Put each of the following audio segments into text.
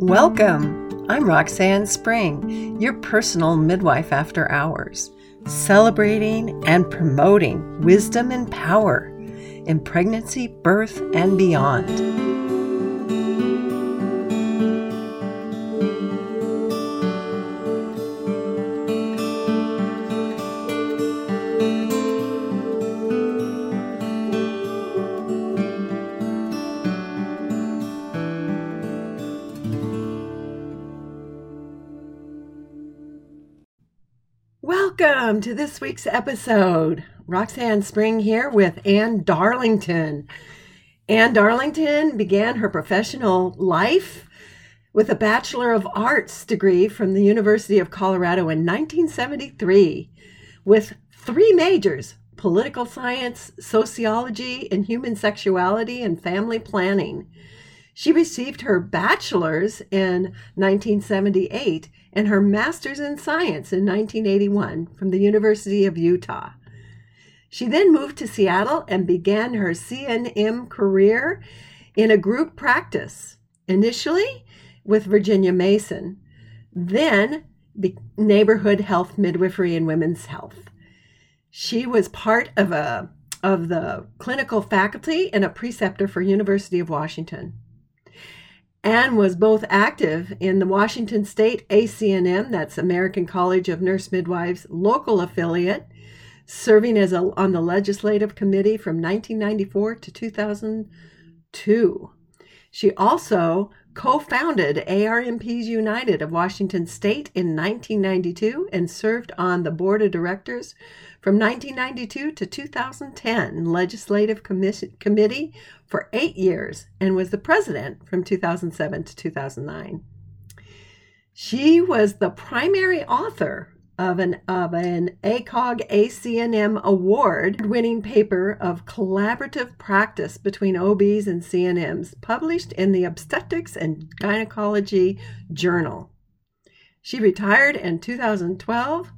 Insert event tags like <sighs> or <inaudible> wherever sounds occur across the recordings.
Welcome. I'm Roxanne Spring, your personal midwife after hours, celebrating and promoting wisdom and power in pregnancy, birth, and beyond. To this week's episode. Roxanne Spring here with Ann Darlington. Ann Darlington began her professional life with a Bachelor of Arts degree from the University of Colorado in 1973 with three majors political science, sociology, and human sexuality and family planning. She received her bachelor's in 1978 and her master's in science in 1981 from the University of Utah. She then moved to Seattle and began her CNM career in a group practice, initially with Virginia Mason, then neighborhood health midwifery and women's health. She was part of a of the clinical faculty and a preceptor for University of Washington. Ann was both active in the Washington State ACNM, that's American College of Nurse Midwives local affiliate, serving as a, on the legislative committee from 1994 to 2002. She also co founded ARNPs United of Washington State in 1992 and served on the board of directors from 1992 to 2010, Legislative Committee for eight years, and was the president from 2007 to 2009. She was the primary author of an, of an ACOG ACNM award winning paper of collaborative practice between OBs and CNMs published in the Obstetrics and Gynecology Journal. She retired in 2012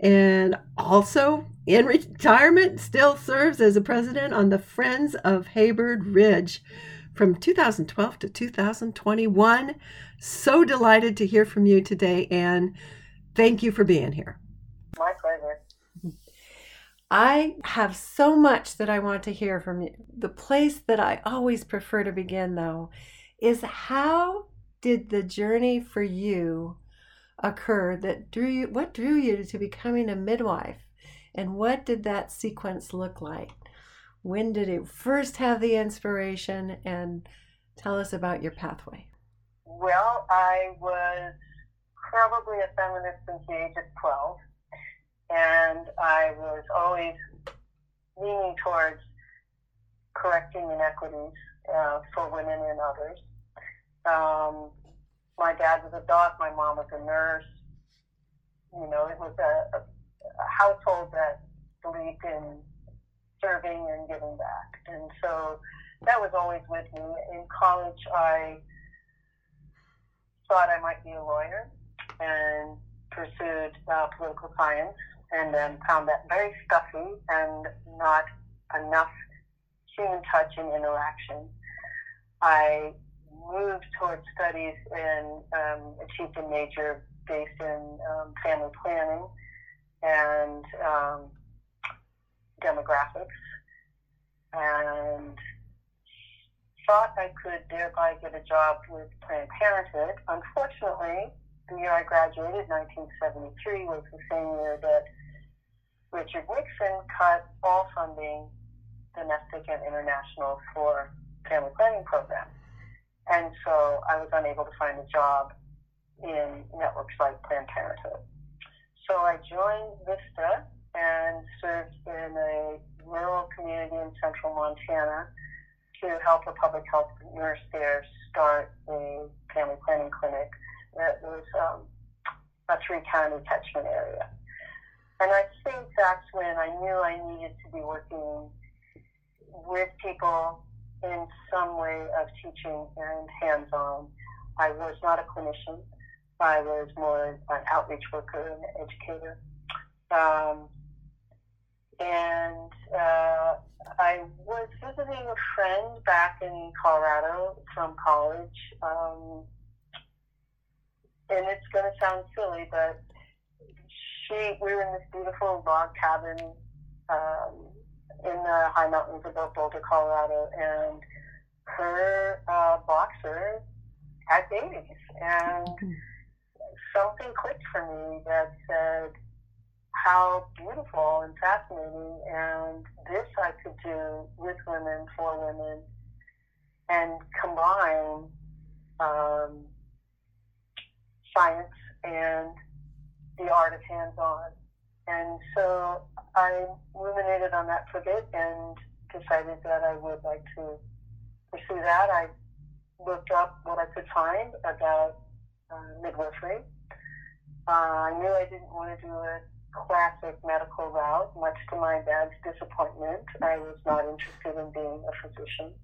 and also in retirement still serves as a president on the Friends of Heybrook Ridge from 2012 to 2021. So delighted to hear from you today, Ann. Thank you for being here. My pleasure. I have so much that I want to hear from you. The place that I always prefer to begin, though, is how did the journey for you occur that drew you what drew you to becoming a midwife? And what did that sequence look like? When did it first have the inspiration? And tell us about your pathway. Well i was probably a feminist since the age of 12 and i was always leaning towards correcting inequities uh, for women and others. Um, my dad was a doc, my mom was a nurse. You know, it was a, a, a household that believed in serving and giving back. And so that was always with me. In college, I thought I might be a lawyer and pursued uh, political science and then found that very stuffy and not enough human touch and interaction. I moved towards studies and um, achieved a major based in um, family planning and um, demographics, and thought I could thereby get a job with Planned Parenthood. Unfortunately, the year I graduated, 1973, was the same year that Richard Nixon cut all funding, domestic and international, for family planning programs. And so I was unable to find a job in networks like Planned Parenthood. So I joined VISTA and served in a rural community in central Montana to help a public health nurse there start a family planning clinic that was um, a three county catchment area. And I think that's when I knew I needed to be working with people in some way of teaching and hands-on. I was not a clinician. I was more an outreach worker and educator. Um, and uh, I was visiting a friend back in Colorado from college um, and it's going to sound silly, but she, we were in this beautiful log cabin um, in the high mountains above Boulder, Colorado, and her uh, boxer had babies, and something clicked for me that said how beautiful and fascinating, and this I could do with women, for women, and combine um, science and the art of hands-on. And so I ruminated on that for a bit and decided that I would like to pursue that. I looked up what I could find about uh, midwifery. Uh, I knew I didn't want to do a classic medical route, much to my dad's disappointment. I was not interested in being a physician.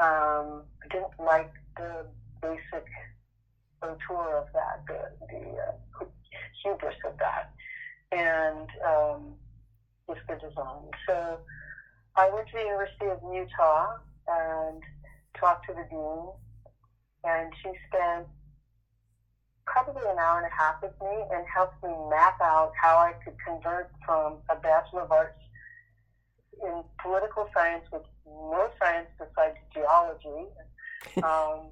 Um, I didn't like the basic tour of that, the, the uh, hubris of that, and um, just the design. So I went to the University of Utah and talked to the dean, and she spent probably an hour and a half with me and helped me map out how I could convert from a Bachelor of Arts in political science with no science besides geology <laughs> um,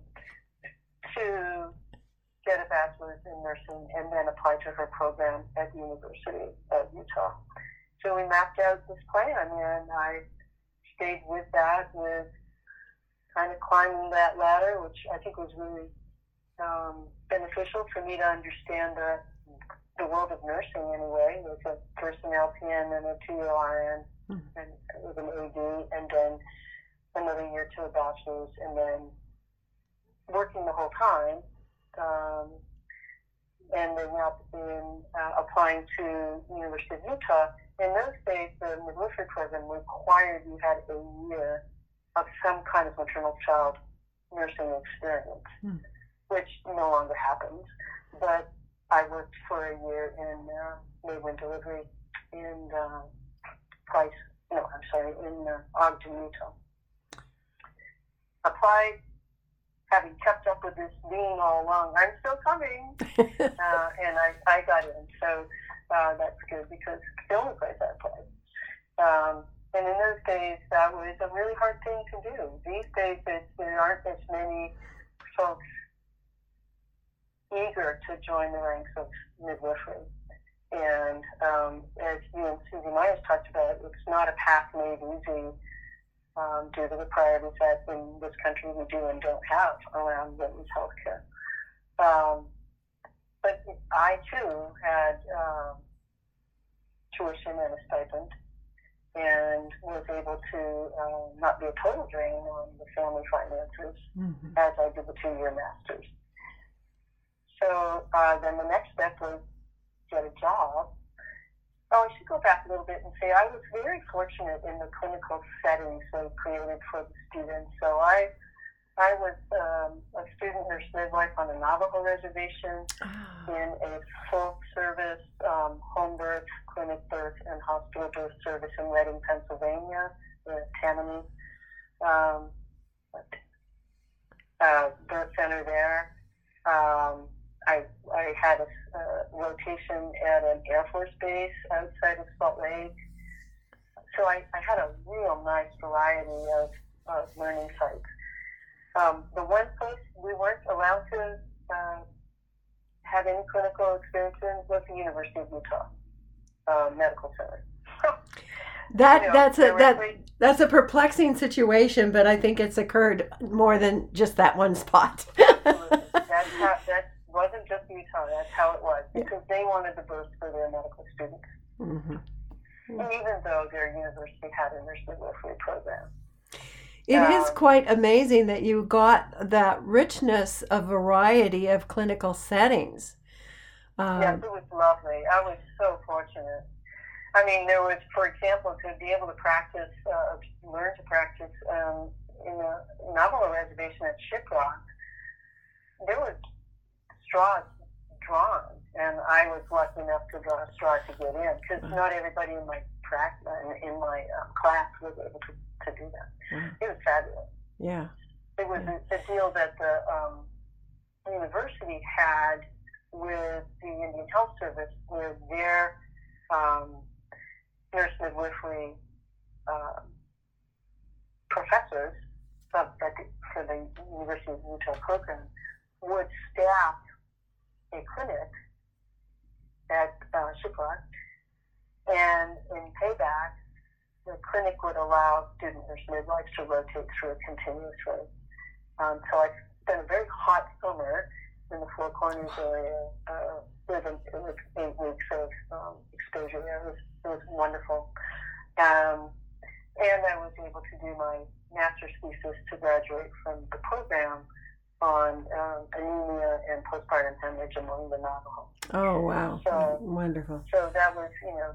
to get a bachelor's in nursing and then apply to her program at the University of Utah. So we mapped out this plan and I stayed with that with kind of climbing that ladder, which I think was really um, beneficial for me to understand the, the world of nursing anyway, with a first an LPN and a two-year RN mm-hmm. and with an AD, and then another year to a bachelor's, and then working the whole time. Um, and then up in uh, applying to University of Utah. In those days, the midwifery program required you had a year of some kind of maternal child nursing experience. Mm which no longer happens. But I worked for a year in uh, labor and delivery in uh, Price, no, I'm sorry, in uh, Ogden, Utah. Applied, having kept up with this being all along. I'm still coming, <laughs> uh, and I, I got in. So uh, that's good because the only place I applied. Um, and in those days, that was a really hard thing to do. These days, there aren't as many folks eager to join the ranks of midwifery. And um, as you and Susie Myers talked about, it's not a path made easy um, due to the priorities that in we do and don't have around women's health care. Um, but I too had um, tuition and a stipend and was able to uh, not be a total drain on the family finances mm-hmm. as I did the two year master's. So uh, then the next step was get a job. Oh, I should go back a little bit and say I was very fortunate in the clinical settings they created for the students. So I I was um, a student nurse midwife on a Navajo reservation oh. in a full service um, home birth, clinic birth, and hospital birth service in Reading, Pennsylvania, the Tammany um, uh, birth center there. Um, I, I had a, rotation at an Air Force base outside of Salt Lake. So I, I had a real nice variety of, of learning sites. Um, the one place we weren't allowed to uh, have any clinical experience in was the University of Utah uh, Medical Center. <laughs> that you know, that's a that that's a perplexing situation, but I think it's occurred more than just that one spot. <laughs> that's how, that's wasn't just Utah. That's how it was because they wanted the boost for their medical students, mm-hmm. even though their university had a nursing midwifery program. It um, is quite amazing that you got that richness of variety of clinical settings. Um, yes, it was lovely. I was so fortunate. I mean, there was, for example, to be able to practice, uh, learn to practice um, in a Navajo reservation at Shiprock. There was straws drawn, and I was lucky enough to draw a straw to get in because not everybody in my practice in my um, class was able to, to do that. Mm-hmm. It was fabulous. Yeah. It was yeah. a, a, deal that the um, university had with the Indian Health Service, where their um, nurse midwifery uh, professors of, for the University of Utah program would staff a clinic at uh, Shiprock, and in payback, the clinic would allow student nurse midwives to rotate through it continuously. Um, so I spent a very hot summer in the Four Corners area uh, with, a, with eight weeks of um, exposure there. It was, it was wonderful. Um, and I was able to do my master's thesis to graduate from the program on um, anemia and postpartum hemorrhage among the Navajo. Oh wow! So wonderful. So that was, you know,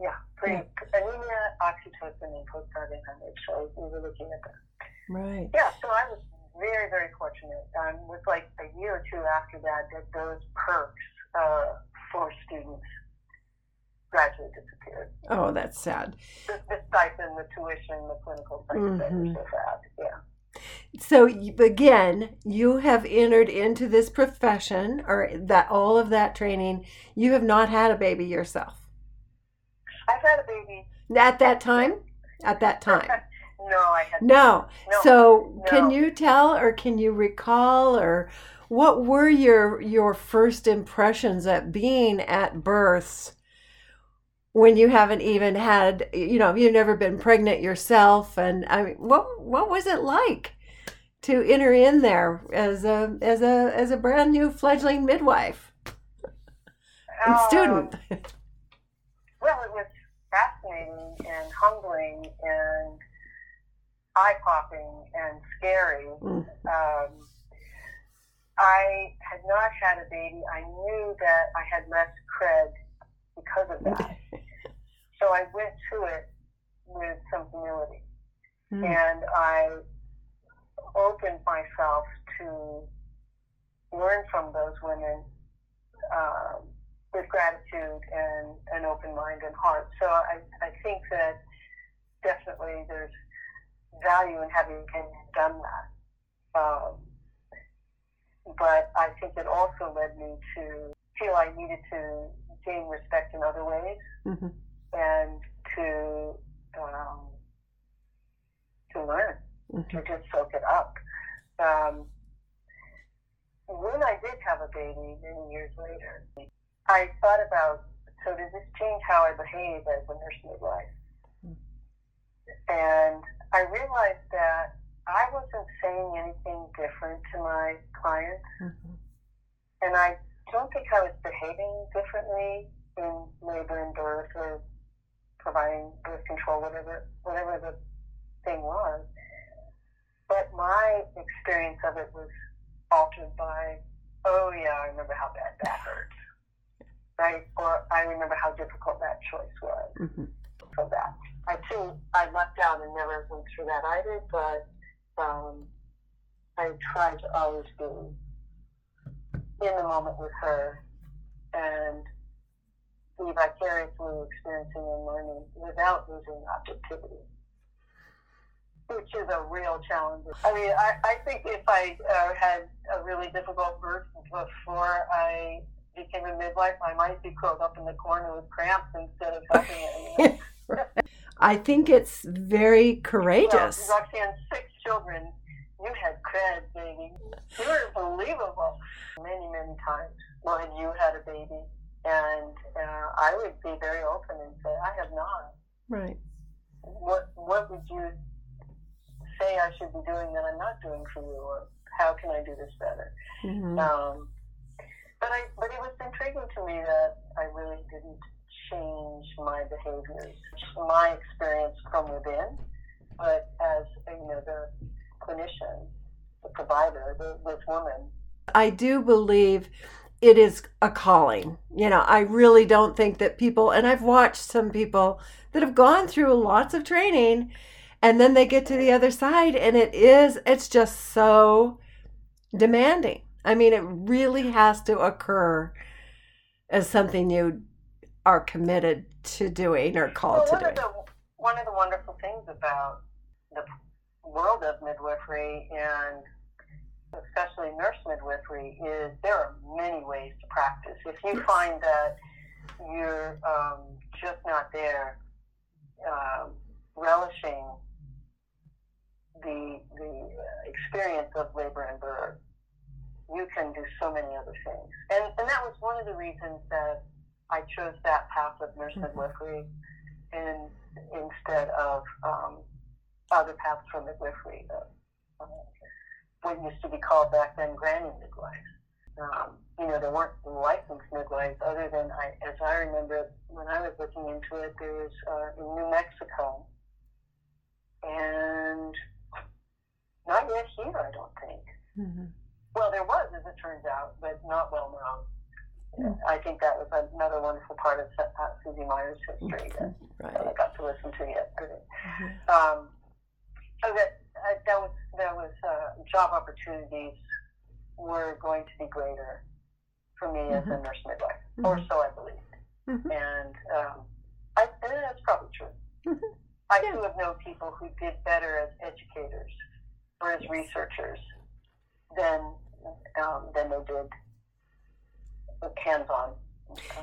yeah, pretty yeah. anemia, oxytocin, and postpartum hemorrhage. So we were looking at that. Right. Yeah. So I was very, very fortunate. Um, it was like a year or two after that that those perks uh, for students gradually disappeared. Oh, that's sad. The, the stipend, the tuition, the clinical stipend, mm-hmm. so. Yeah. So again, you have entered into this profession, or that all of that training. You have not had a baby yourself. I've had a baby at that time. At that time. <laughs> no, I had. No. no. So no. can you tell, or can you recall, or what were your your first impressions at being at births? when you haven't even had you know you've never been pregnant yourself and i mean what what was it like to enter in there as a as a as a brand new fledgling midwife and uh, student <laughs> well it was and humbling and eye-popping and scary mm. um, i had not had a baby i knew that i had less cred because of that <laughs> So I went to it with some humility. Mm. And I opened myself to learn from those women um, with gratitude and an open mind and heart. So I, I think that definitely there's value in having done that. Um, but I think it also led me to feel I needed to gain respect in other ways. Mm-hmm and to um, to learn, mm-hmm. to just soak it up. Um, when I did have a baby many years later, I thought about so does this change how I behave as a nurse midwife? Mm-hmm. And I realized that I wasn't saying anything different to my clients, mm-hmm. and I don't think I was behaving differently in labor and birth or providing birth control, whatever whatever the thing was. But my experience of it was altered by, oh yeah, I remember how bad that hurt, right? Or I remember how difficult that choice was. Mm-hmm. So that I too I left out and never went through that either, but um, I tried to always be in the moment with her and be vicariously experiencing and learning without losing objectivity, which is a real challenge. I mean, I, I think if I uh, had a really difficult birth before I became a midwife, I might be curled up in the corner with cramps instead of helping it. <laughs> I think it's very courageous. Well, Roxanne, six children. You had cred, baby. You were unbelievable. Many, many times when you had a baby and uh, I would be very open and say, I have not. Right. What What would you say I should be doing that I'm not doing for you, or how can I do this better? Mm-hmm. Um, but I, but it was intriguing to me that I really didn't change my behaviors, my experience from within, but as you know, the clinician, the provider, the, this woman. I do believe it is a calling. You know, I really don't think that people, and I've watched some people that have gone through lots of training and then they get to the other side and it is, it's just so demanding. I mean, it really has to occur as something you are committed to doing or called well, to. The, one of the wonderful things about the world of midwifery and especially nurse midwifery, is there are many ways to practice. If you find that you're um, just not there um, relishing the the experience of labor and birth, you can do so many other things. And and that was one of the reasons that I chose that path of nurse mm-hmm. midwifery and instead of um, other paths for midwifery. Uh, uh, what used to be called back then granny midwives. Um, you know, there weren't licensed midwives other than, I, as I remember when I was looking into it, there was uh, in New Mexico, and not yet here, I don't think. Mm-hmm. Well, there was, as it turns out, but not well known. Mm-hmm. I think that was another wonderful part of uh, Susie Meyer's history that, right. that I got to listen to yesterday. Mm-hmm. Um, so that uh, that was that was uh, job opportunities were going to be greater for me as a mm-hmm. nurse midwife, or mm-hmm. so I believed. Mm-hmm. And um, I, and that's probably true. I yeah. too have known people who did better as educators or as researchers than um, than they did hands-on.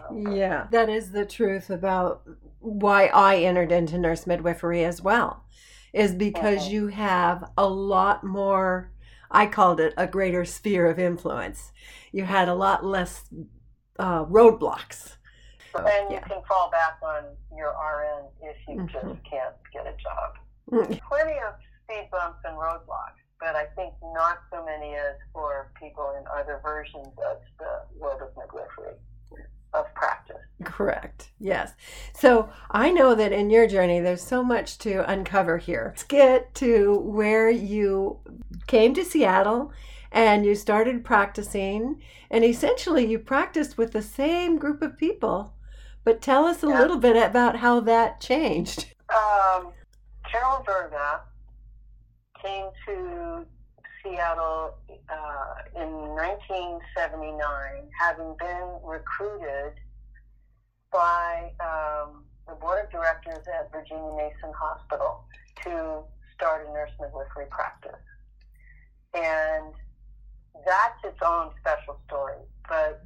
Um, yeah, that is the truth about why I entered into nurse midwifery as well, is because mm-hmm. you have a lot more. I called it a greater sphere of influence. You had a lot less uh, roadblocks. And you yeah. can fall back on your RN if you mm-hmm. just can't get a job. Mm-hmm. Plenty of speed bumps and roadblocks but I think not so many as for people in other versions of the world of midwifery of practice. Correct. Yes. So I know that in your journey, there's so much to uncover here. Let's get to where you came to Seattle and you started practicing, and essentially you practiced with the same group of people. But tell us a yeah. little bit about how that changed. Um, Carol Verga came to Seattle uh, in 1979, having been recruited by um, the board of directors at Virginia Mason Hospital to start a nurse midwifery practice. And that's its own special story. But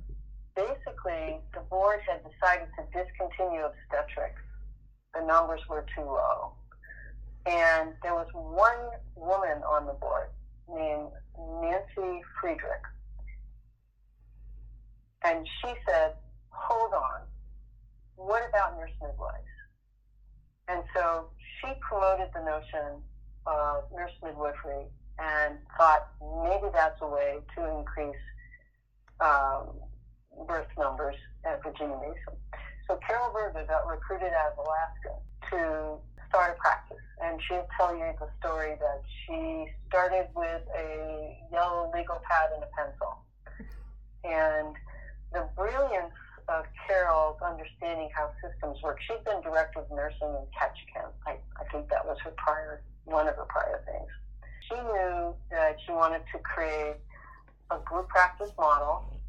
basically, the board had decided to discontinue obstetrics. The numbers were too low. And there was one woman on the board named Nancy Friedrich. And she said, hold on, what about nurse midwives? And so she promoted the notion of nurse midwifery and thought maybe that's a way to increase um, birth numbers at Virginia Mason. So Carol Verga got recruited out of Alaska to start a practice. And she'll tell you the story that she started with a yellow legal pad and a pencil. And the brilliance of Carol's understanding how systems work. She'd been director of nursing in Ketchikan. I, I think that was her prior, one of her prior things. She knew that she wanted to create a group practice model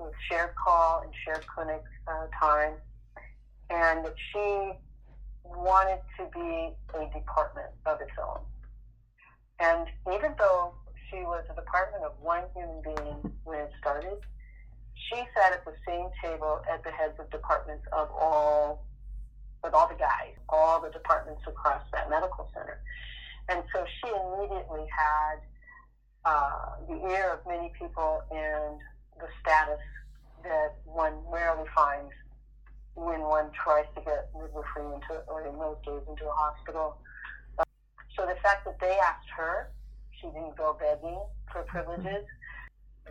with shared call and shared clinic uh, time, and that she wanted to be a department of its own. And even though she was a department of one human being when it started, she sat at the same table as the heads of departments of all, with all the guys, all the departments across that medical center. And so she immediately had uh, the ear of many people and the status that one rarely finds when one tries to get midwifery into, or in those days, into a hospital. Uh, so the fact that they asked her, she didn't go begging for privileges,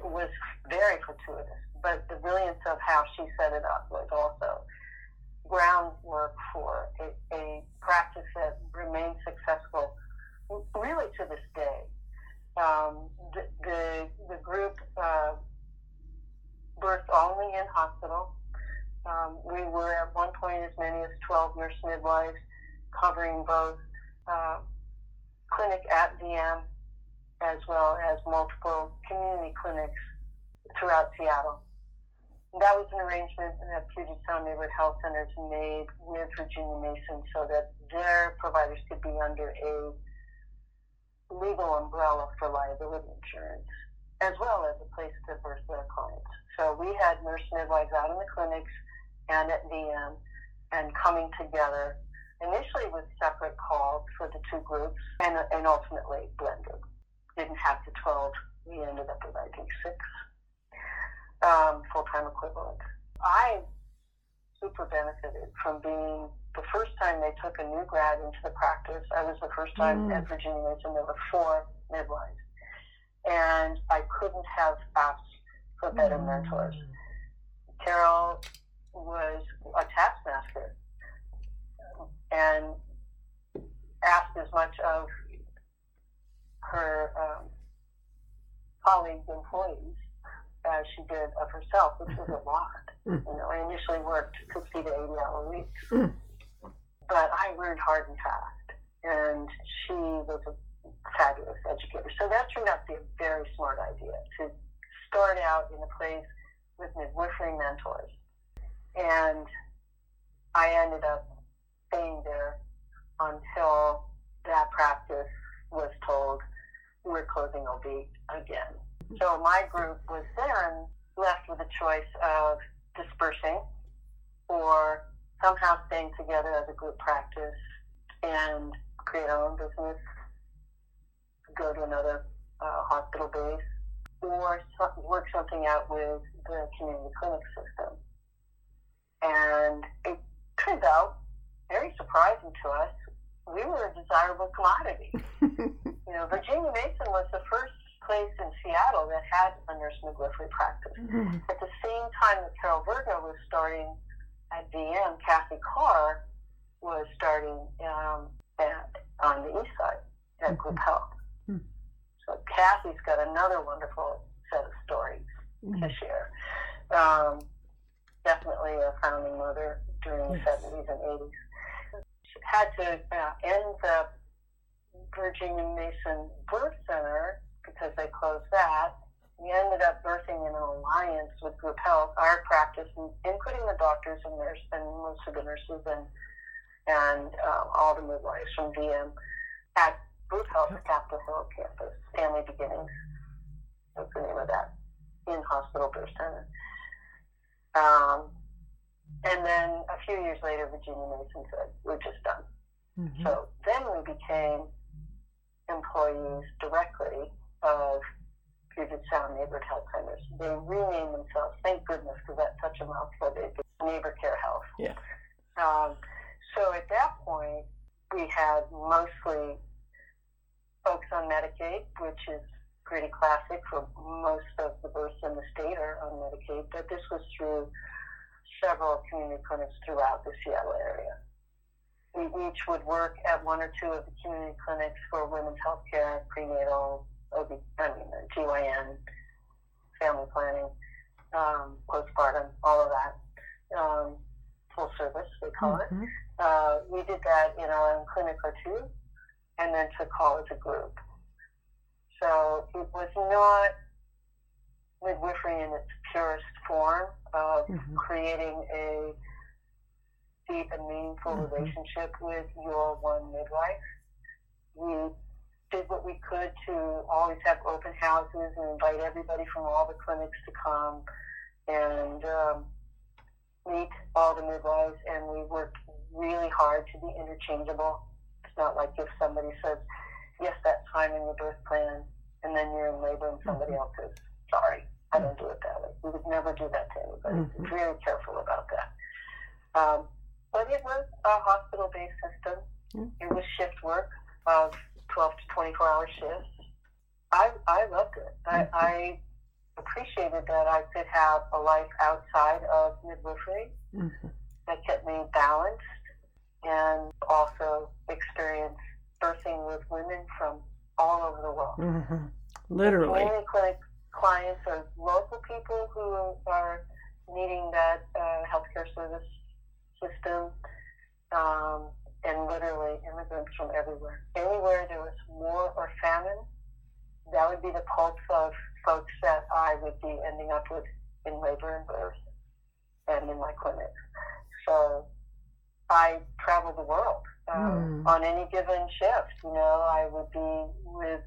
was very fortuitous. But the brilliance of how she set it up was also groundwork for a, a practice that remains successful really to this day. Um, the, the, the group uh, birthed only in hospital um, we were at one point as many as 12 nurse midwives covering both uh, clinic at VM as well as multiple community clinics throughout Seattle. That was an arrangement that Puget Sound Neighborhood Health Centers made with Virginia Mason so that their providers could be under a legal umbrella for liability insurance, as well as a place to birth their clients. So we had nurse midwives out in the clinics and at VM and coming together initially with separate calls for the two groups and, and ultimately blended. Didn't have the 12, we ended up with, I think, six um, full time equivalents. I super benefited from being the first time they took a new grad into the practice. I was the first time Mm. at Virginia Mason, there were four midwives. And I couldn't have asked for better mentors. Carol was a taskmaster and asked as much of her um, colleagues, employees, as she did of herself, which was a lot. Mm. You know, I initially worked 60 to 80 hour weeks, Mm. but I learned hard and fast, and she was a fabulous educator. So that turned out to be a very smart idea to start out in a place with midwifery mentors. And I ended up staying there until that practice was told we're closing OB again. So my group was then left with a choice of dispersing or somehow staying together as a group practice and create our own business, go to another uh, hospital base, or so- work something out with the community clinic system. And it turns out, very surprising to us, we were a desirable commodity. <laughs> You know, Virginia Mason was the first place in Seattle that had a nurse midwifery practice. At the same time that Carol Virgo was starting at VM, Kathy Carr was starting um, at, on the east side at Group Health. Mhm. So Kathy's got another wonderful set of stories Mm-hmm. to share. Um, definitely a founding mother during the Yes. 70s and 80s. She had to uh, end the Virginia Mason Birth Center because they closed that. We ended up birthing in an alliance with Group Health, our practice, including the doctors and nurse and most of the nurses and and uh, all the midwives from VM at Group Health Capitol Hill campus, Family Beginnings. That's the name of that in hospital birth center. Um, and then a few years later, Virginia Mason said, "We're just done." Mhm. So then we became employees directly of Puget Sound Neighborhood Health Centers. They renamed themselves, thank goodness, because that's such a mouthful. They did Neighbor Care Health. Yeah. Um, so at that point, we had mostly folks on Medicaid, which is pretty classic for most of the births in the state are on Medicaid, but this was through several community clinics throughout the Seattle area. We each would work at one or two of the community clinics for women's health care, prenatal, OB, I mean, GYN, family planning, um, postpartum, all of that. Um, full service, they call it. Mhm. Uh, we did that in our own clinic or two, and then took call as a group. So it was not midwifery in its purest form of Mhm. creating a deep and meaningful Mhm. relationship with your one midwife. We did what we could to always have open houses and invite everybody from all the clinics to come and um, meet all the midwives. And we worked really hard to be interchangeable. It's not like if somebody says, yes, that's fine in your birth plan, and then you're in labor and somebody else says, sorry, I don't do it that way. We would never do that to anybody. Mhm. Very careful about that. Um, but it was a hospital-based system. Mm. It was shift work of 12 to 24 hour shifts. I, I loved it. I, Mhm. I appreciated that I could have a life outside of midwifery Mhm. that kept me balanced and also experience birthing with women from all over the world. Mhm. Literally. Community clinic clients are local people who are needing that uh, healthcare service system, um, and literally immigrants from everywhere. Anywhere there was war or famine, that would be the pulse of folks that I would be ending up with in labor and birth and in my clinics. So I traveled the world um, Mm. on any given shift. You know, I would be with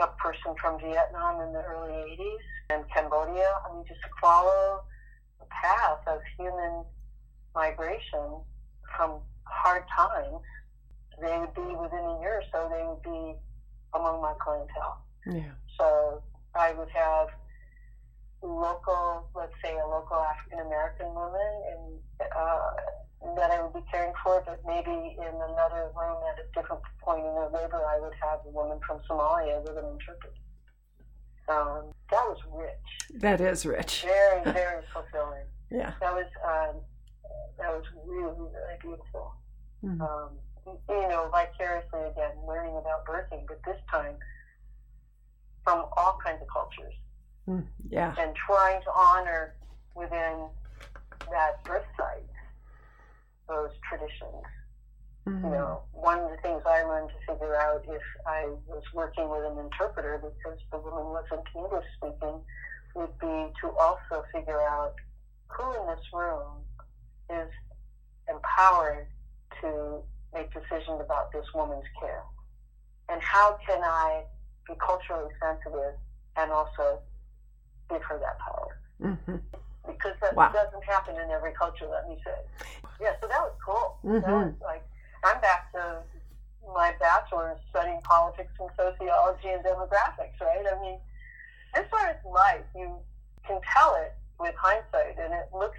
a person from Vietnam in the early 80s and Cambodia. I mean, just follow the path of human migration from hard times. They would be within a year or so, they would be among my clientele. Yeah. So I would have local, let's say a local African American woman and uh, that I would be caring for, but maybe in another room at a different point in their labor, I would have a woman from Somalia with an interpreter. Um, that was rich, That is rich. very, <laughs> very fulfilling. Yeah. That was um, that was really, really beautiful. Mhm. Um, you know, vicariously again, learning about birthing, but this time from all kinds of cultures Mm, Yeah. and trying to honor within that birth site those traditions. Mhm. You know, one of the things I learned to figure out if I was working with an interpreter because the woman wasn't English speaking would be to also figure out who in this room is empowered to make decisions about this woman's care. And how can I be culturally sensitive and also give her that power? Mhm. because that Wow. doesn't happen in every culture. Let me say. Yeah, so that was cool. That Mhm. was like I'm back to my bachelor's studying politics and sociology and demographics. Right? I mean, as far as life, you can tell it with hindsight, and it looks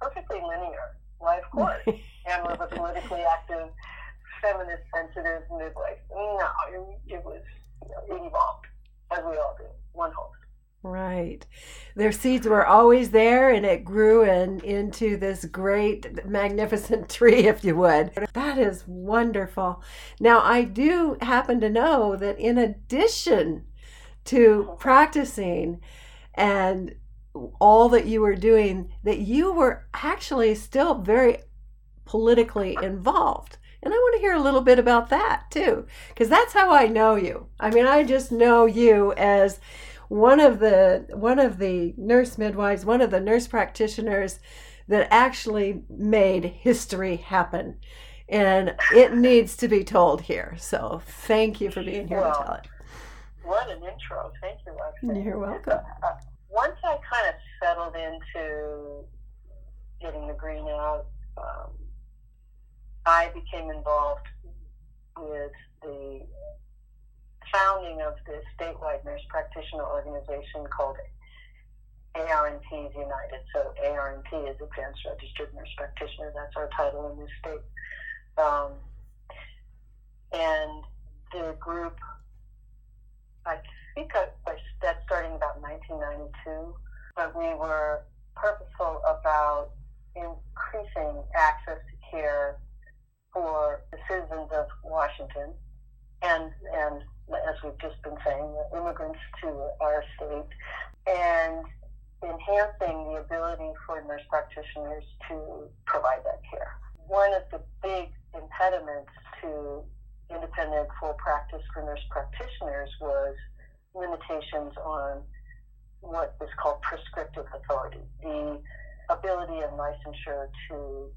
perfectly linear. <laughs> Of course, and with a politically active, feminist, sensitive midwife. No, it, it was you know, it evolved as we all do. One hopes. Right. Their seeds were always there and it grew and into this great, magnificent <laughs> tree, if you would. That is wonderful. Now, I do happen to know that in addition to practicing and all that you were doing, that you were actually still very politically involved. And I want to hear a little bit about that too, because that's how I know you. I mean, I just know you as one of the one of the nurse midwives, one of the nurse practitioners that actually made history happen. And it needs to be told here. So thank you for being here Well, to tell it. What an intro. Thank you, Roxanne. You're welcome. Uh, once I kind of settled into getting the green out, um, I became involved with the founding of the statewide nurse practitioner organization called ARNPs United. So ARNP is Advanced Registered Nurse Practitioner. That's our title in this state. Um, and the group, I think I, I, that starting about 1992, but we were purposeful about increasing access to care for the citizens of Washington and, and as we've just been saying, immigrants to our state, and enhancing the ability for nurse practitioners to provide that care. One of the big impediments to independent full practice for nurse practitioners was limitations on what is called prescriptive authority, the ability and licensure to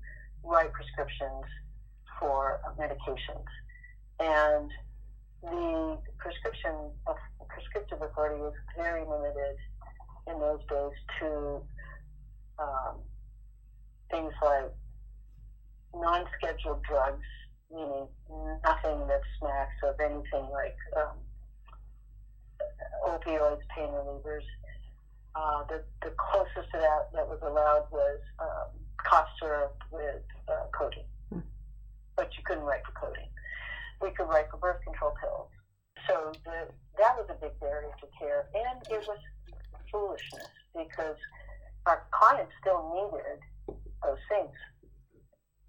write prescriptions for medications. And the prescription of prescriptive authority was very limited in those days to um, things like non-scheduled drugs, meaning nothing that smacks of anything like um, opioids, pain relievers. Uh, the, the closest to that that was allowed was um, cough syrup with uh, codeine, but you couldn't write for codeine. We could write for birth control pills. So the, that was a big barrier to care, and it was foolishness because our clients still needed those things.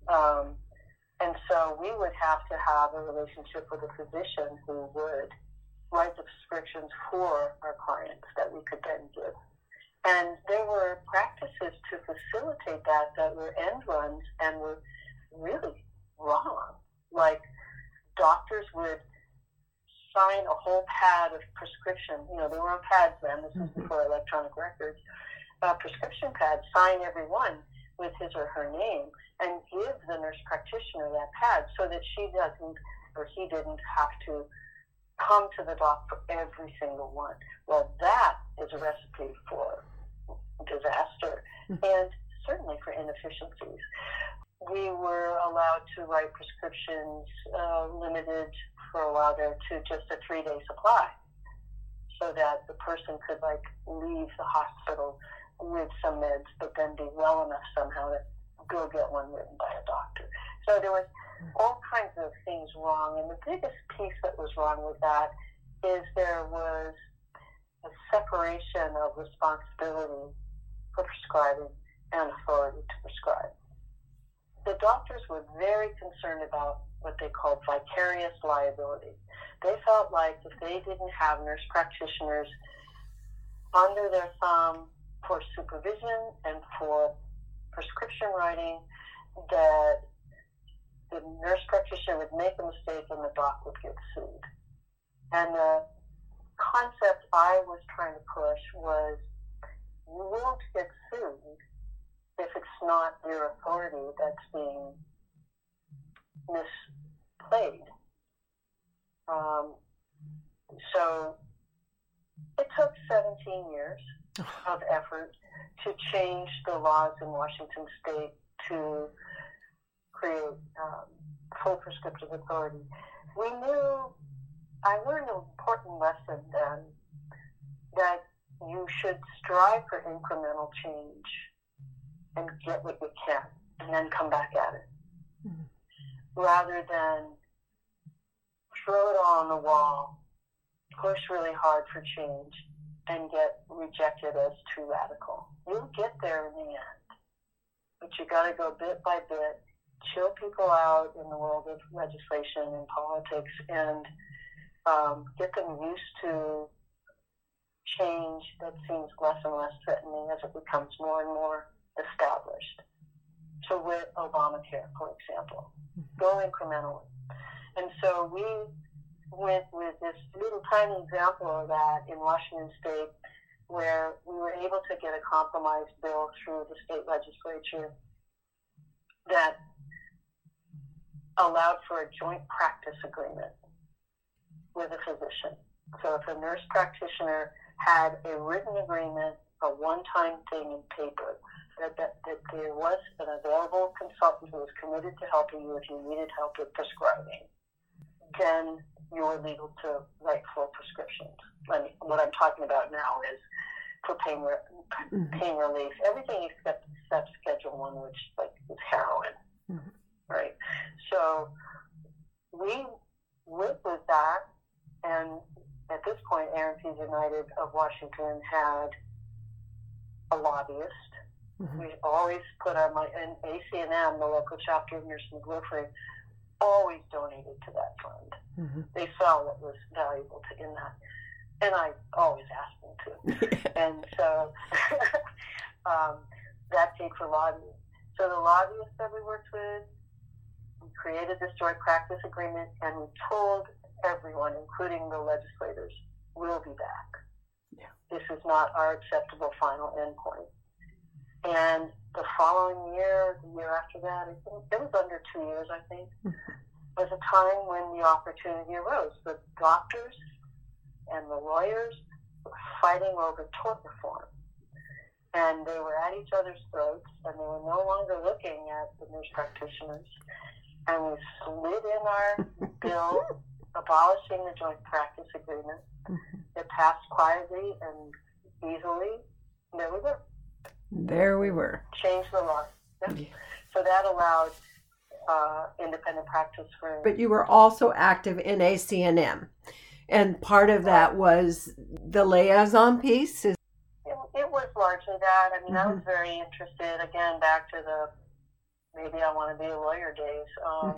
Um, and so we would have to have a relationship with a physician who would write the prescriptions for our clients that we could then give. And there were practices to facilitate that that were end runs and were really wrong. Like doctors would sign a whole pad of prescription. You know, they were on pads then. This was Mhm. before electronic records. Uh, prescription pads, sign every one. with his or her name and give the nurse practitioner that pad so that she doesn't or he didn't have to come to the doc for every single one. Well, that is a recipe for disaster and certainly for inefficiencies. We were allowed to write prescriptions uh, limited for a while there to just a three day supply so that the person could like leave the hospital with some meds, but then be well enough somehow to go get one written by a doctor. So there was all kinds of things wrong, and the biggest piece that was wrong with that is there was a separation of responsibility for prescribing and authority to prescribe. The doctors were very concerned about what they called vicarious liability. They felt like if they didn't have nurse practitioners under their thumb for supervision and for prescription writing, that the nurse practitioner would make a mistake and the doc would get sued. And the concept I was trying to push was you won't get sued if it's not your authority that's being misplayed. Um, so it took 17 years <sighs> of effort to change the laws in Washington state to create um, full prescriptive authority. We knew, I learned an important lesson then that you should strive for incremental change and get what you can and then come back at it mm-hmm. rather than throw it all on the wall, push really hard for change, and get rejected as too radical. You'll get there in the end, but you got to go bit by bit, chill people out in the world of legislation and politics, and um, get them used to change that seems less and less threatening as it becomes more and more established. So with Obamacare, for example, mm-hmm. go incrementally. And so we went with this little tiny example of that in Washington State, where we were able to get a compromise bill through the state legislature that allowed for a joint practice agreement with a physician. So if a nurse practitioner had a written agreement, a one-time thing in paper, that, that, that there was an available consultant who was committed to helping you if you needed help with prescribing then you were legal to write full prescriptions. And what I'm talking about now is for pain re- mm-hmm. pain relief, everything except except Schedule One, which like is heroin, mm-hmm. right? So we went with that, and at this point, ARNPs United of Washington had a lobbyist. Mm-hmm. We always put our money, and ACNM, the local chapter of Nursing Midwifery, always donated to that fund. Mm-hmm. They saw what was valuable to, in that. And I always asked them to. <laughs> and so <laughs> um, that paid for lobbying. So the lobbyists that we worked with, we created this joint practice agreement and we told everyone, including the legislators, we'll be back. Yeah. This is not our acceptable final endpoint. And the following year, the year after that, it was under two years, I think, mm-hmm. was a time when the opportunity arose. The doctors and the lawyers were fighting over tort reform. And they were at each other's throats, and they were no longer looking at the nurse practitioners. And we slid in our <laughs> bill abolishing the joint practice agreement. Mm-hmm. It passed quietly and easily. There we go. There we were. Change the law. Yeah. So that allowed uh, independent practice for. But you were also active in ACNM, and part of that was the liaison piece. It, it was largely that. I mean, mm-hmm. I was mm-hmm. very interested. Again, back to the maybe I want to be a lawyer days. Um,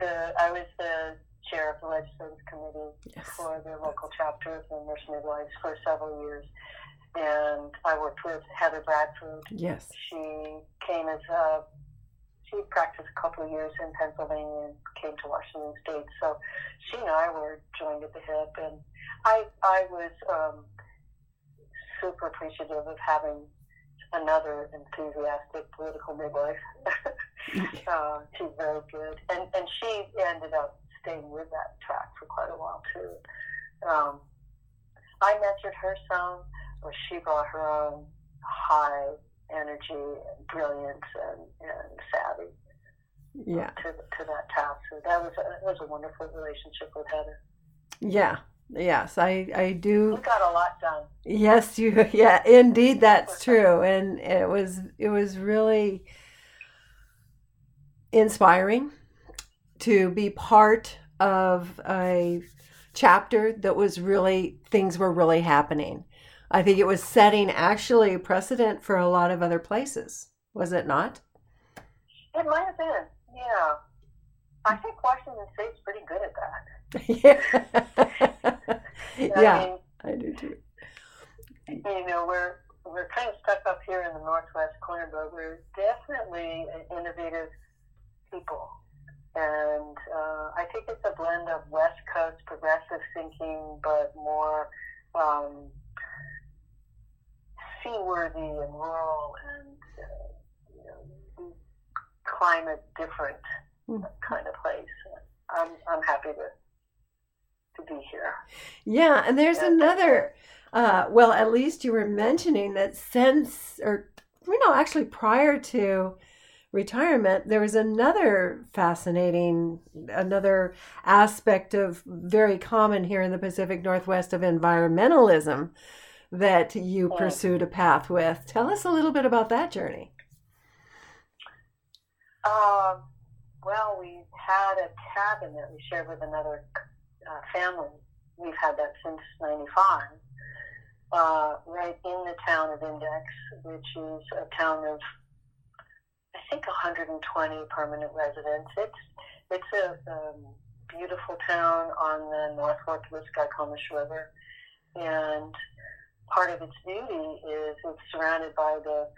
the I was the chair of the legislative committee yes. for the local chapter of the nurse midwives for several years and I worked with Heather Bradford. Yes. She came as a she practiced a couple of years in Pennsylvania and came to Washington State. So she and I were joined at the hip, and I I was um, super appreciative of having another enthusiastic political midwife. <laughs> uh, she's very good, and and she ended up staying with that track for quite a while too. Um, I mentored her some, where she brought her own high energy and brilliance and, and savvy yeah. to, to that task. So that was a, was a wonderful relationship with Heather. Yeah. Yes, I I do. We got a lot done. Yes, you. <laughs> Yeah, indeed, that's true, and it was it was really inspiring to be part of a chapter that was really things were really happening. I think it was setting actually precedent for a lot of other places, was it not? It might have been, yeah. I think Washington State's pretty good at that. yeah, <laughs> yeah I, mean, I do too. You know, we're we're kind of stuck up here in the northwest corner, but we're definitely innovative people. And uh, I think it's a blend of West Coast progressive thinking, but more um, seaworthy and rural and uh, you know, climate different mm. kind of place. I'm I'm happy to to be here. Yeah, and there's another. Uh, well, at least you were mentioning that since, or you know, actually prior to retirement, there was another fascinating, another aspect of very common here in the Pacific Northwest of environmentalism that you yeah. pursued a path with. Tell us a little bit about that journey. Um, well, we had a cabin that we shared with another uh, family. We've had that since 95. Uh, right in the town of Index, which is a town of, I think, 120 permanent residents. It's it's a um, beautiful town on the North Fork of the Skykomish River, and part of its beauty is it's surrounded by the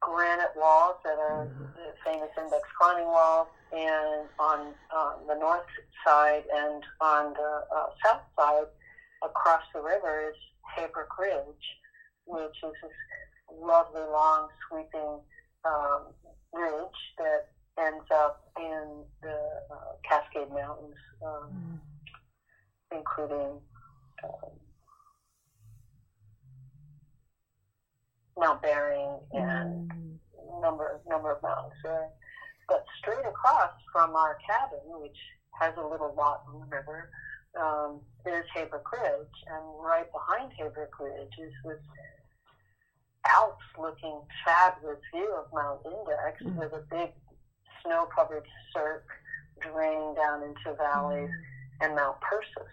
granite walls that are mm-hmm. the famous index climbing walls, and on the north side and on the uh, south side, across the river, is Heybrook Ridge, which is this lovely, long, sweeping um, ridge that ends up in the uh, Cascade Mountains, um, mm. including um, Mount Baring and mm. number number of mountains there. But straight across from our cabin, which has a little lot on the river, um, is Heybrook Ridge, and right behind Heybrook Ridge is this Alps-looking fabulous view of Mount Index mm. with a big snow-covered cirque draining down into valleys mm. and Mount Persis.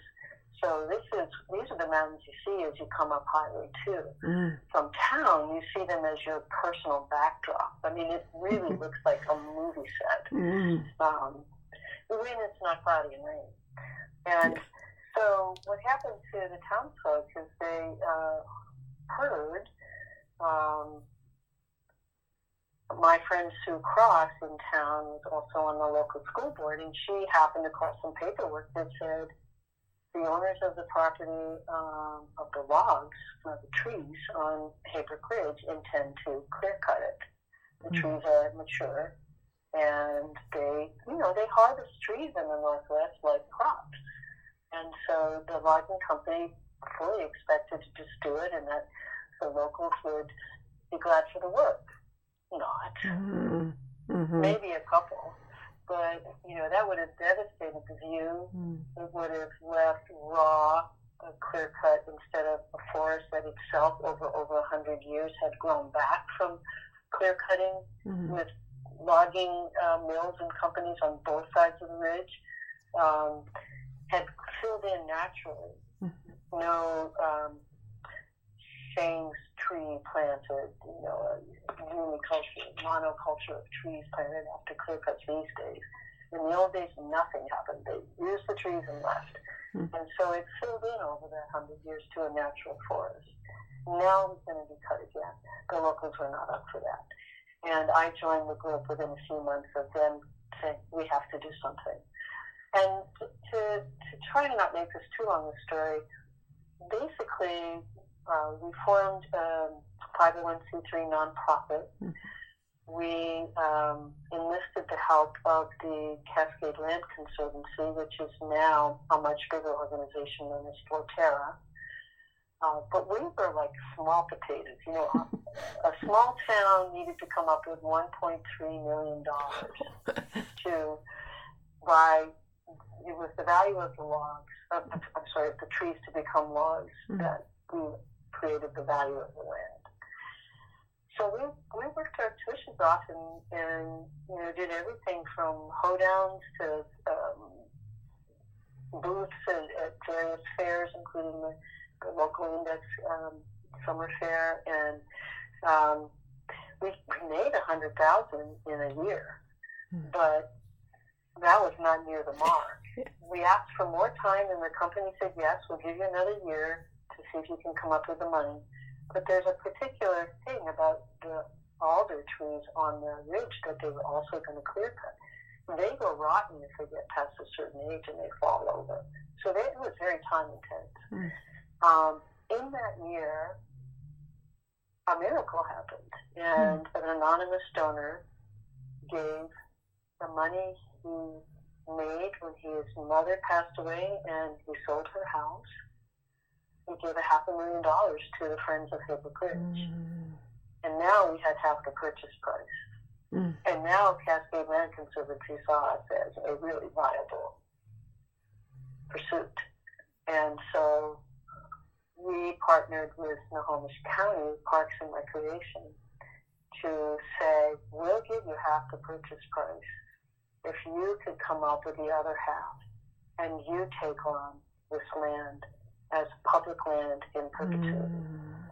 So this is these are the mountains you see as you come up Highway 2. Mm. From town, you see them as your personal backdrop. I mean, it really looks like a movie set. Mm. Um, when it's not cloudy and rainy. And yeah. so what happened to the townsfolk is they uh, heard um, my friend Sue Cross in town was also on the local school board, and she happened across some paperwork that said the owners of the property um, of the logs, of the trees on Heybrook Ridge, intend to clear cut it. The mm-hmm. trees are mature, and they, you know, they harvest trees in the Northwest like crops. And so the logging company fully expected to just do it, and that the locals would be glad for the work. Not. Mm-hmm. mm-hmm. Maybe a couple but you know that would have devastated the view. Mm. It would have left raw, a clear cut instead of a forest that itself over over a hundred years had grown back from clear cutting mm-hmm. with logging uh, mills and companies on both sides of the ridge um, had filled in naturally. Mm-hmm. No um, Shane's tree planted, you know, a uniculture, monoculture of trees planted after clear cuts these days. In the old days, nothing happened. They used the trees and left. Mm. And so it filled in over that hundred years to a natural forest. Now it's going to be cut again. The locals were not up for that. And I joined the group within a few months of them saying, we have to do something. And to, to try to not make this too long a story, basically uh, we formed a 501c3 nonprofit. Mhm. We um, enlisted the help of the Cascade Land Conservancy, which is now a much bigger organization known as Forterra. Uh, but we were like small potatoes. You know, a, a small town needed to come up with 1.3 million dollars <laughs> to buy. It was the value of the logs. Of, I'm sorry, of the trees to become logs Mhm. that we created the value of the land. So we we worked our tuitions off and and you know did everything from hoedowns to um, booths at, at various fairs, including the, the local index um, summer fair, and um, we, we made a hundred thousand in a year, Hmm. but that was not near the mark. <laughs> We asked for more time, and the company said yes, we'll give you another year to see if you can come up with the money. But there's a particular thing about the alder trees on the ridge that they were also going to clear cut. They go rotten if they get past a certain age and they fall over. So they, it was very time intense. Mm. Um, in that year, a miracle happened, and an anonymous donor gave the money he made when his mother passed away and he sold her house. He gave a half a million dollars to the Friends of Heybrook Ridge. Mm. And now we had half the purchase price. Mm. And now Cascade Land Conservancy saw us as a really viable pursuit. And so we partnered with Snohomish County Parks and Recreation to say, we'll give you half the purchase price if you could come up with the other half and you take on this land as public land in perpetuity Mm.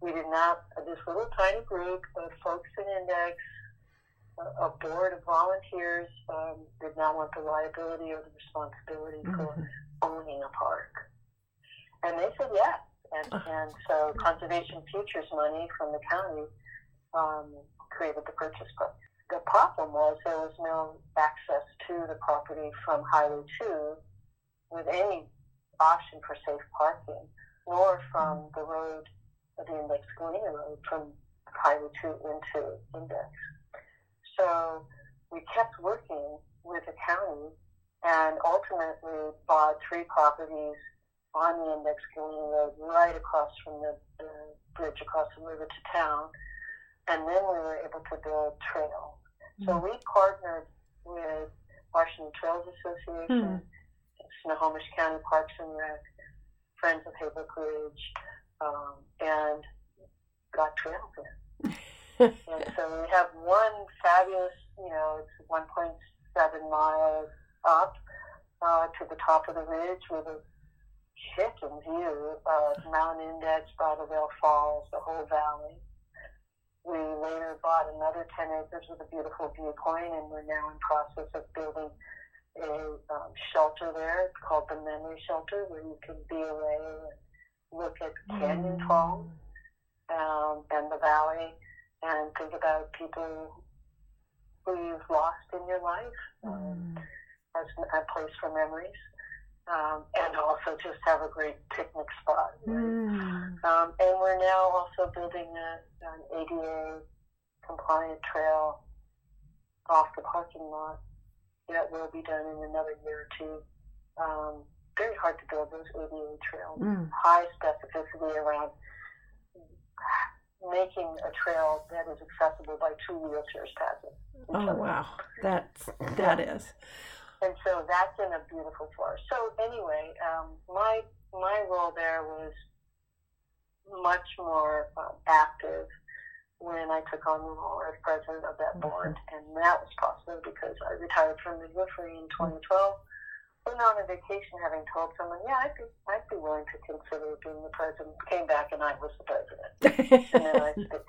we did not, this little tiny group of folks in Index, a, board of volunteers, um, did not want the liability or the responsibility for Mhm. owning a park. And they said yes. And, and so Conservation Futures money from the county um, created the purchase price. The problem was there was no access to the property from Highway 2 with any option for safe parking, nor from the road, the Index Galena Road, from Highway 2 into Index. So we kept working with the county and ultimately bought three properties on the Index Galena Road right across from the, the bridge across the river to town. And then we were able to build trails. So hmm. we partnered with Washington Trails Association, hmm. Snohomish County Parks and Rec, Friends of Heybrook Ridge, um, and got trails <laughs> in. and so we have one fabulous, you know, it's 1.7 miles up uh, to the top of the ridge with a chicken view of Mount Index, Bridalveil Falls, the whole valley. We later bought another 10 acres with a beautiful viewpoint, and we're now in process of building a um, shelter there. It's called the Memory Shelter, where you can be away and look at Canyon Falls um, and the valley and think about people who you've lost in your life um, Mm. as a place for memories. Um, and also just have a great picnic spot. right? Mm. Um, and we're now also building a, an ADA compliant trail off the parking lot that will be done in another year or two. Um, very hard to build those ADA trails. Mm. High specificity around making a trail that is accessible by two wheelchairs passing. Oh wow, that's that is. And so that's in a beautiful forest. So anyway, um, my my role there was much more um, active when I took on the role as president of that board, and that was possible because I retired from the midwifery in 2012. Went on a vacation, having told someone, "Yeah, I'd be, I'd be willing to consider being the president." Came back, and I was the president, and then I <laughs> st-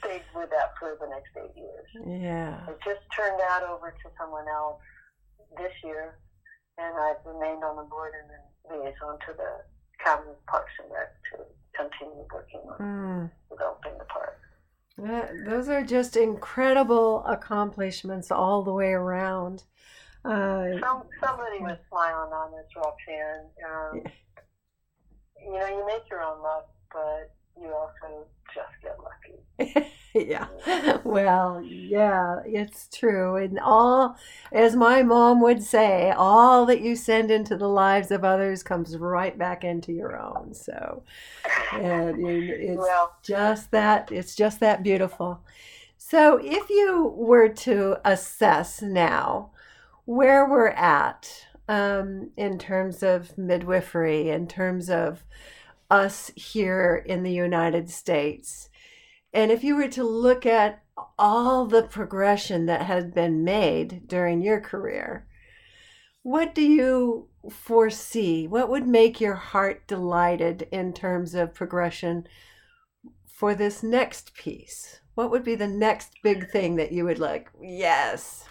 stayed with that for the next eight years. yeah. I just turned that over to someone else this year, and I've remained on the board and then liaison to the county parks and rec to continue working on Mm. developing the park. Those are just incredible accomplishments all the way around. Uh, Some somebody was smiling on this, Roxanne. Um, Yeah. You know, you make your own luck, but you also just get lucky. <laughs> yeah. Well, yeah, it's true. And all, as my mom would say, all that you send into the lives of others comes right back into your own. So, and it's well, just that, it's just that beautiful. So, if you were to assess now where we're at um, in terms of midwifery, in terms of us here in the United States, and if you were to look at all the progression that has been made during your career, what do you foresee? What would make your heart delighted in terms of progression for this next piece? What would be the next big thing that you would like? Yes.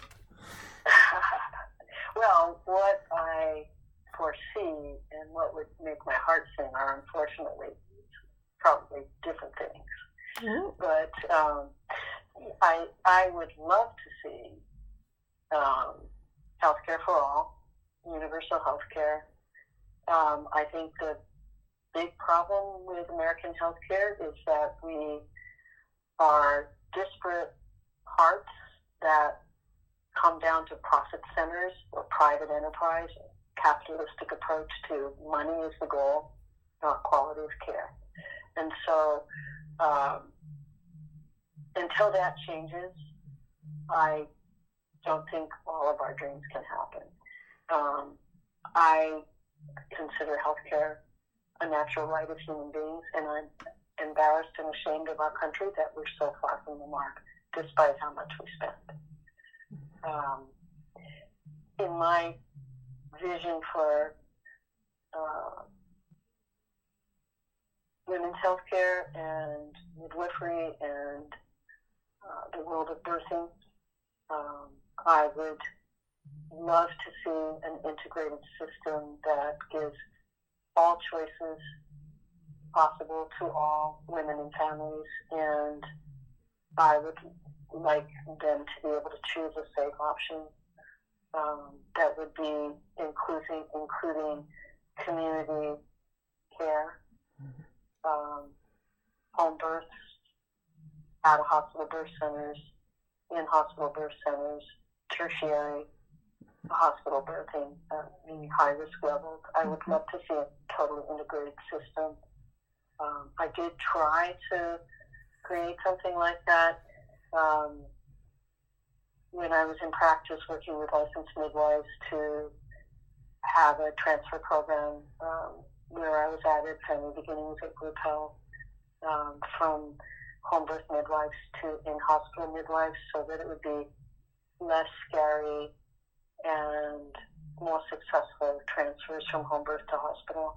<laughs> well, what I foresee and what would make my heart sing are unfortunately probably different things. Mm. But um, I I would love to see um, healthcare for all, universal healthcare. Um, I think the big problem with American healthcare is that we are disparate parts that come down to profit centers or private enterprise, capitalistic approach to money is the goal, not quality of care. And so um, until that changes, I don't think all of our dreams can happen. Um, I consider healthcare a natural right of human beings, and I'm embarrassed and ashamed of our country that we're so far from the mark, despite how much we spend. Um, in my vision for uh, women's healthcare and midwifery and uh, the world of birthing. Um, I would love to see an integrated system that gives all choices possible to all women and families, and I would like them to be able to choose a safe option um, that would be including including community care um, home births, out of hospital birth centers, in hospital birth centers, tertiary hospital birthing, uh, meaning high risk levels. I would love to see a totally integrated system. Um, I did try to create something like that um, when I was in practice working with licensed midwives to have a transfer program um, where I was added from the beginning at Group Health, um, from home birth midwives to in hospital midwives, so that it would be less scary and more successful transfers from home birth to hospital.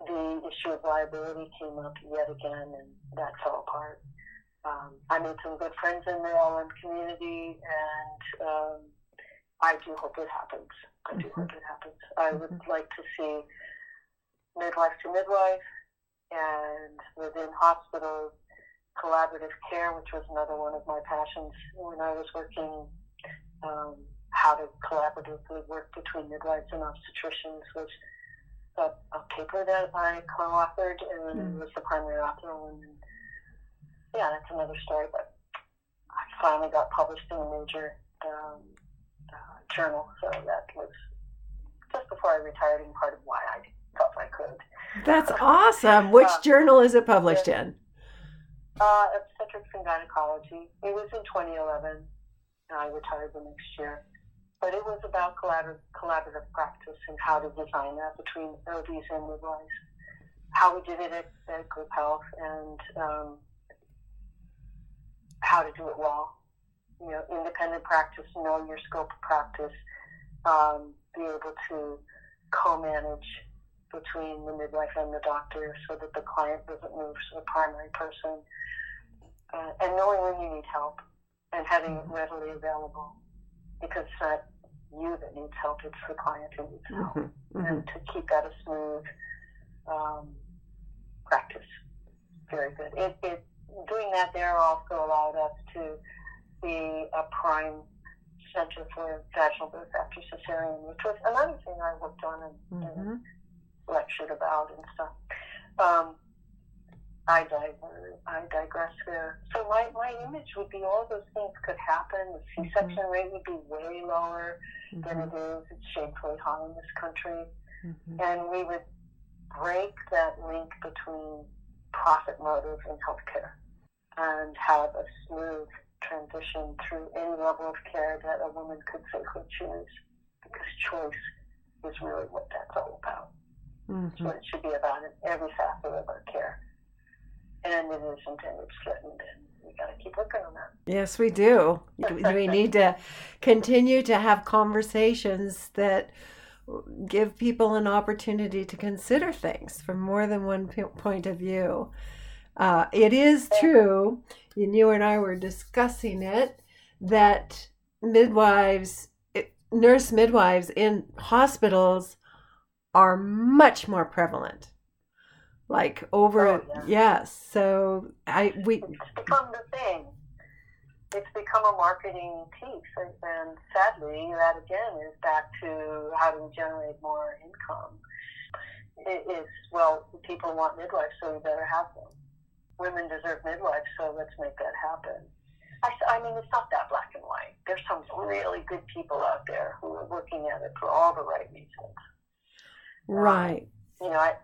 The issue of liability came up yet again, and that fell apart. Um, I made some good friends in the LM community, and um, I do hope it happens. I do mm-hmm. hope it happens. I would mm-hmm. like to see midwife to midwife, and within hospitals, collaborative care, which was another one of my passions when I was working. Um, how to collaboratively work between midwives and obstetricians was a, a paper that I co-authored and mm. was the primary author. And yeah, that's another story, but I finally got published in a major um, uh, journal, so that was just before I retired and part of why I felt I could. That's awesome. Which uh, journal is it published in? Uh, Obstetrics and Gynecology. It was in 2011. I retired the next year. But it was about collaborative, collaborative practice and how to design that between OBs and midwives. How we did it at, at Group Health and um, how to do it well. You know, independent practice, know your scope of practice, um, be able to co-manage between the midwife and the doctor so that the client doesn't move to the primary person. Uh, and knowing when you need help and having it readily available because it's not you that needs help, it's the client who needs help. Mm-hmm. Mm-hmm. And to keep that a smooth um, practice. Very good. It, it, doing that there also allowed us to be a prime center for vaginal birth after cesarean, which was another thing I worked on and, mm-hmm. and lectured about and stuff. Um, I digress, I digress there. So my, my image would be all those things could happen. The C-section mm-hmm. rate would be way lower mm-hmm. than it is. It's shamefully high in this country. Mm-hmm. And we would break that link between profit motive and healthcare and have a smooth transition through any level of care that a woman could safely choose because choice is really what that's all about. Mm-hmm. What it should be about in every facet of our care and it and it's threatened and we got to keep working on that. Yes, we do. we need to continue to have conversations that give people an opportunity to consider things from more than one point of view. Uh, it is true, and you and I were discussing it, that midwives, nurse midwives in hospitals are much more prevalent. Like over oh, yeah. yes so i we it's become the thing. It's become a marketing piece and, and sadly that again is back to how do we generate more income? It is well people want midwives so we better have them. Women deserve midwives so let's make that happen. I, I mean it's not that black and white. There's some really good people out there who are working at it for all the right reasons right um, you know I,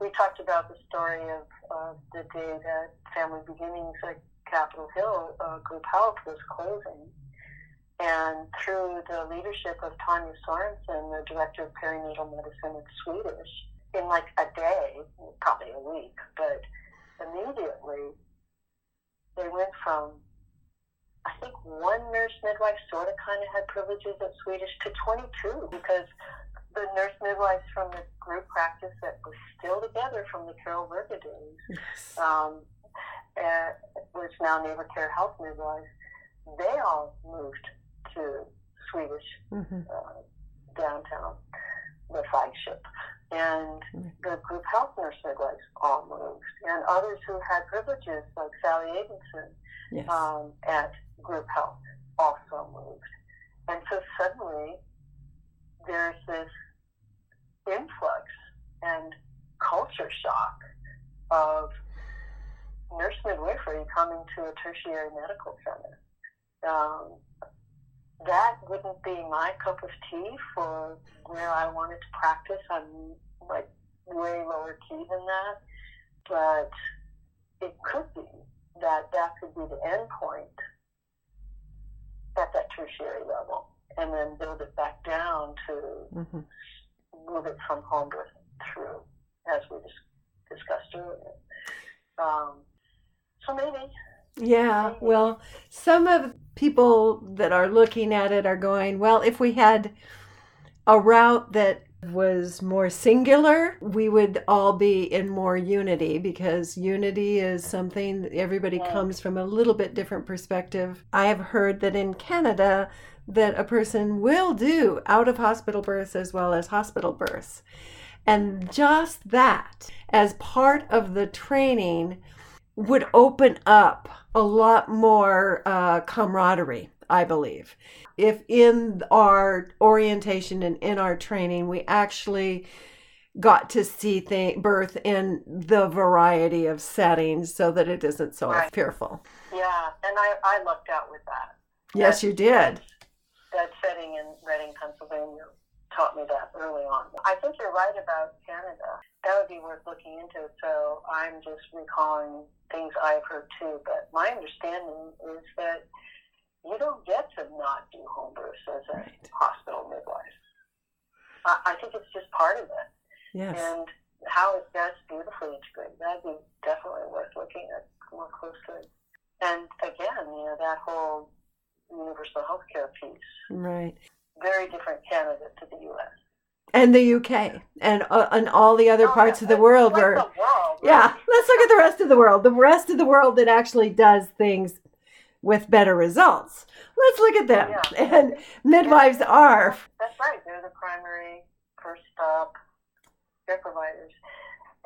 we talked about the story of uh, the day that Family Beginnings at Capitol Hill uh, Group Health was closing. And through the leadership of Tanya Sorensen, the director of perinatal medicine at Swedish, in like a day, probably a week, but immediately they went from, I think one nurse midwife sort of kind of had privileges at Swedish to 22 because the nurse midwives from the group practice that was still together from the Carol Virga days, yes. um, which now Neighbor Care Health Midwives, they all moved to Swedish mm-hmm. uh, downtown, the flagship. And mm-hmm. the group health nurse midwives all moved. And others who had privileges, like Sally Abinson yes. um, at group health, also moved. And so suddenly there's this influx and culture shock of nurse midwifery coming to a tertiary medical center. Um, that wouldn't be my cup of tea for where I wanted to practice. I'm like way lower key than that, but it could be that that could be the end point at that tertiary level, and then build it back down to mm-hmm move it from home birth through, as we dis- discussed earlier. Um, so maybe. Yeah, maybe. well, some of people that are looking at it are going, well, if we had a route that was more singular, we would all be in more unity because unity is something everybody yeah. comes from a little bit different perspective. I have heard that in Canada that a person will do out of hospital births as well as hospital births. And just that, as part of the training, would open up a lot more uh, camaraderie, I believe. If in our orientation and in our training, we actually got to see th- birth in the variety of settings so that it isn't so right. fearful. Yeah, and I, I lucked out with that. Yes, you did that setting in Reading, Pennsylvania taught me that early on. I think you're right about Canada. That would be worth looking into. So I'm just recalling things I've heard too. But my understanding is that you don't get to not do home births as a right. hospital midwife. I, I think it's just part of it. Yes. And how it, that's beautifully integrated. That'd be definitely worth looking at more closely. And again, you know, that whole universal health care piece. Right. Very different Canada to the U.S. And the UK and uh, and all the other oh, parts yeah. of the world where, the world, yeah. Let's look at the rest of the world. The rest of the world that actually does things with better results. Let's look at them. Yeah. <laughs> And midwives yeah. are. That's right. They're the primary first stop care providers.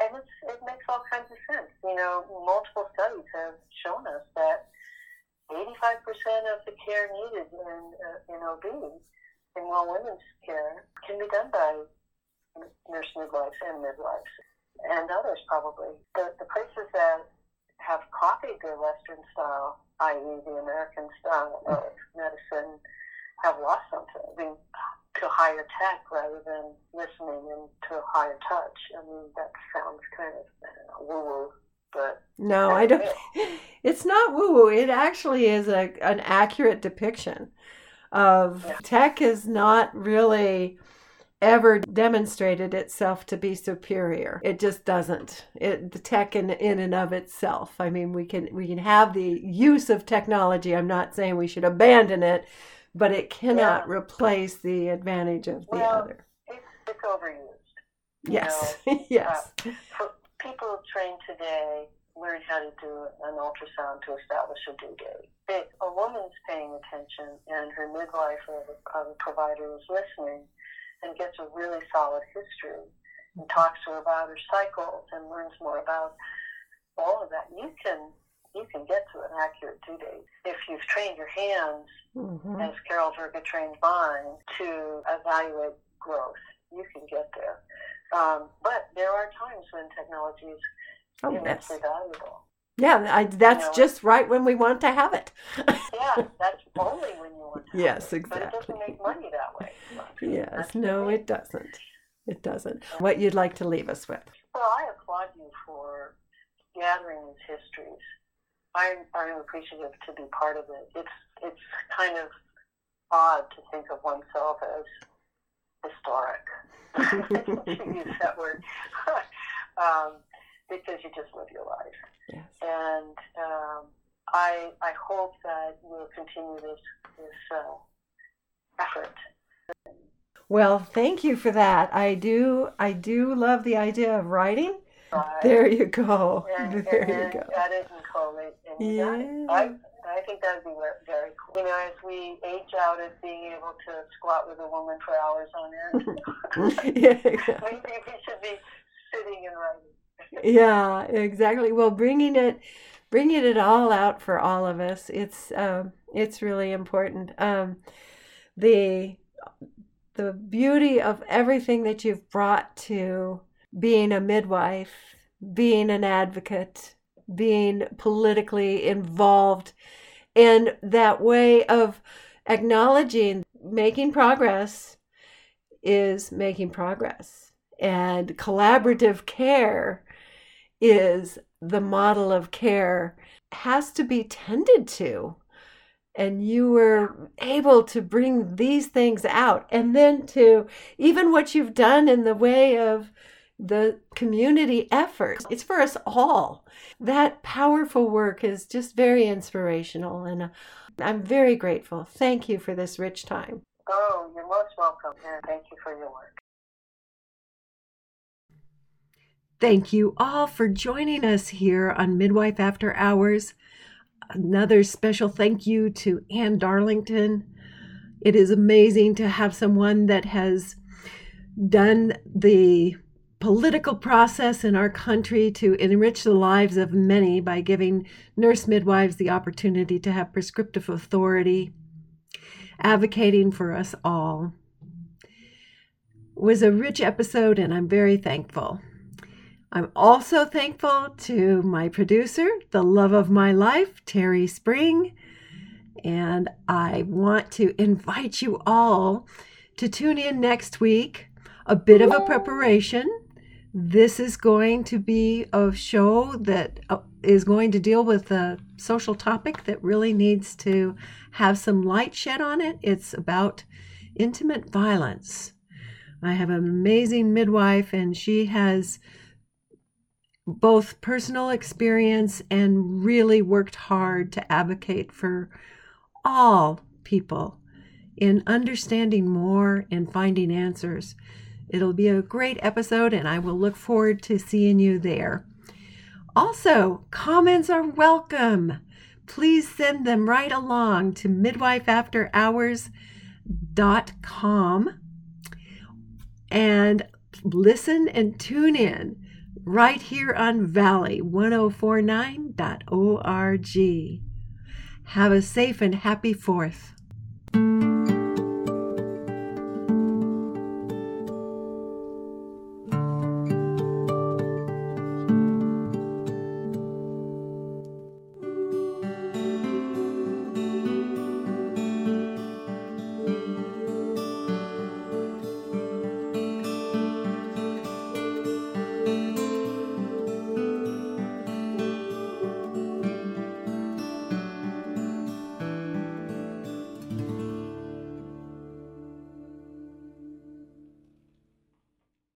And it's, it makes all kinds of sense. You know, multiple studies have shown us that 85% of the care needed in, uh, in OB, in well women's care, can be done by nurse midwives and midwives. and others probably. The, the places that have copied the Western style, i.e., the American style of medicine, have lost something. I mean, to higher tech rather than listening and to higher touch. I mean, that sounds kind of woo woo, but no, I don't. <laughs> It's not woo woo. It actually is a an accurate depiction of yeah. tech is not really ever demonstrated itself to be superior. It just doesn't. It the tech in in and of itself. I mean, we can we can have the use of technology. I'm not saying we should abandon it, but it cannot yeah. replace the advantage of the well, other. It's, it's overused. Yes. <laughs> yes. Uh, people trained today learn how to do an ultrasound to establish a due date. If a woman's paying attention and her midwife or the provider is listening, and gets a really solid history and talks to her about her cycles and learns more about all of that, you can you can get to an accurate due date. If you've trained your hands, mm-hmm. as Carol Durga trained mine, to evaluate growth, you can get there. Um, but there are times when technology is oh, immensely yes. valuable. Yeah, I, that's you know, just right when we want to have it. yeah, <laughs> that's only when you want to. Yes, exactly. But it doesn't make money that way. <laughs> Yes, that's no, it doesn't. It doesn't. What you'd like to leave us with? Well, I applaud you for gathering these histories. I'm, I'm appreciative to be part of it. It's it's kind of odd to think of oneself as historic. <laughs> <laughs> to use that word. <laughs> um, because you just live your life. Yes. And um, I I hope that we'll continue this this uh, effort. Well, thank you for that. I do I do love the idea of writing. Right. There you go. And, there and you go. Edit and collate. And yeah. I, I think that would be very cool. You know, as we age out of being able to squat with a woman for hours on end, <laughs> <laughs> yeah, exactly. maybe we should be sitting and writing <laughs> yeah, exactly. Well, bringing it, bringing it all out for all of us. It's um, it's really important. Um, the the beauty of everything that you've brought to being a midwife, being an advocate, being politically involved, and that way of acknowledging making progress is making progress and collaborative care is the model of care has to be tended to. And you were able to bring these things out. And then to even what you've done in the way of the community effort. It's for us all. That powerful work is just very inspirational. And uh, I'm very grateful. Thank you for this rich time. Oh, you're most welcome. And thank you for your work. Thank you all for joining us here on Midwife After Hours. Another special thank you to Ann Darlington. It is amazing to have someone that has done the political process in our country to enrich the lives of many by giving nurse midwives the opportunity to have prescriptive authority, advocating for us all. It was a rich episode, and I'm very thankful. I'm also thankful to my producer, the love of my life, Terry Spring. And I want to invite you all to tune in next week. A bit of a preparation. This is going to be a show that uh, going to deal with a social topic that really needs to have some light shed on it. It's about intimate violence. I have an amazing midwife, and she has both personal experience and really worked hard to advocate for all people in understanding more and finding answers. It'll be a great episode, and I will look forward to seeing you there. Also, comments are welcome. Please send them right along to midwifeafterhours.com and listen and tune in right here on Valley1049.org. Have a safe and happy 4th.